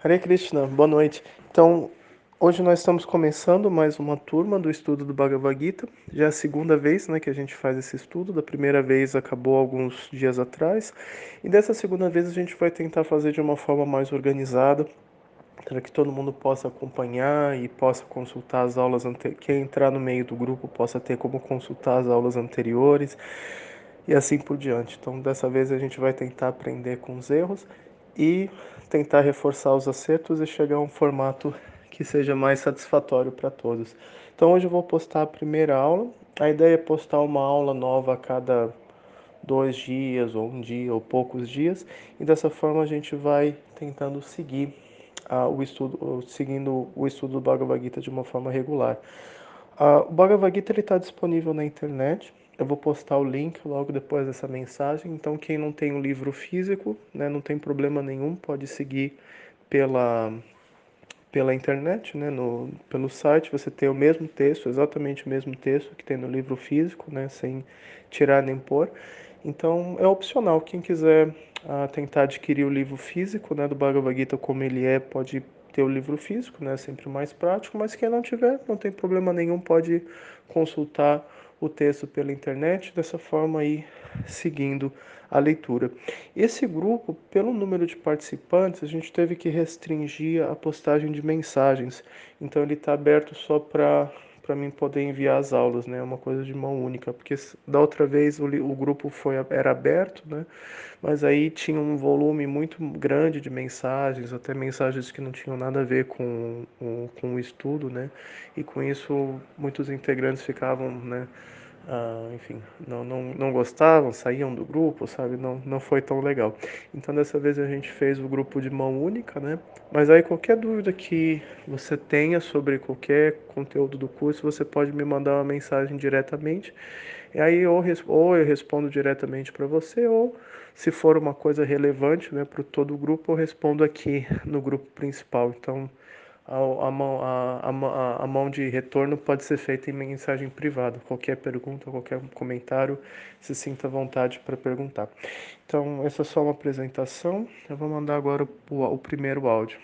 Hare Krishna, boa noite. Então, hoje nós estamos começando mais uma turma do estudo do Bhagavad Gita. Já é a segunda vez né, que a gente faz esse estudo. Da primeira vez acabou alguns dias atrás. E dessa segunda vez a gente vai tentar fazer de uma forma mais organizada, para que todo mundo possa acompanhar e possa consultar as aulas anteriores. Quem entrar no meio do grupo possa ter como consultar as aulas anteriores e assim por diante. Então, dessa vez a gente vai tentar aprender com os erros e tentar reforçar os acertos e chegar a um formato que seja mais satisfatório para todos. Então hoje eu vou postar a primeira aula. A ideia é postar uma aula nova a cada dois dias, ou um dia, ou poucos dias, e dessa forma a gente vai tentando seguir o estudo, seguindo o estudo do Bhagavad Gita de uma forma regular. Uh, o Bhagavad Gita está disponível na internet. Eu vou postar o link logo depois dessa mensagem. Então, quem não tem o livro físico, né, não tem problema nenhum, pode seguir pela, pela internet, né, no, pelo site. Você tem o mesmo texto, exatamente o mesmo texto que tem no livro físico, né, sem tirar nem pôr. Então, é opcional. Quem quiser uh, tentar adquirir o livro físico né, do Bhagavad Gita como ele é, pode ter o livro físico, né, sempre mais prático. Mas quem não tiver, não tem problema nenhum, pode consultar o texto pela internet, dessa forma aí seguindo a leitura. Esse grupo, pelo número de participantes, a gente teve que restringir a postagem de mensagens. Então ele está aberto só para para mim poder enviar as aulas, né? É uma coisa de mão única, porque da outra vez o, o grupo foi era aberto, né? Mas aí tinha um volume muito grande de mensagens, até mensagens que não tinham nada a ver com, com, com o estudo, né? E com isso muitos integrantes ficavam, né? Ah, enfim, não, não, não gostavam, saíam do grupo, sabe? Não, não foi tão legal. Então dessa vez a gente fez o grupo de mão única, né? Mas aí qualquer dúvida que você tenha sobre qualquer conteúdo do curso, você pode me mandar uma mensagem diretamente. E aí ou, ou eu respondo diretamente para você, ou se for uma coisa relevante né, para todo o grupo, eu respondo aqui no grupo principal. Então a, mão, a, a, a mão de retorno pode ser feita em mensagem privada. Qualquer pergunta, qualquer comentário, se sinta à vontade para perguntar. Então, essa é só uma apresentação. Eu vou mandar agora o, o primeiro áudio.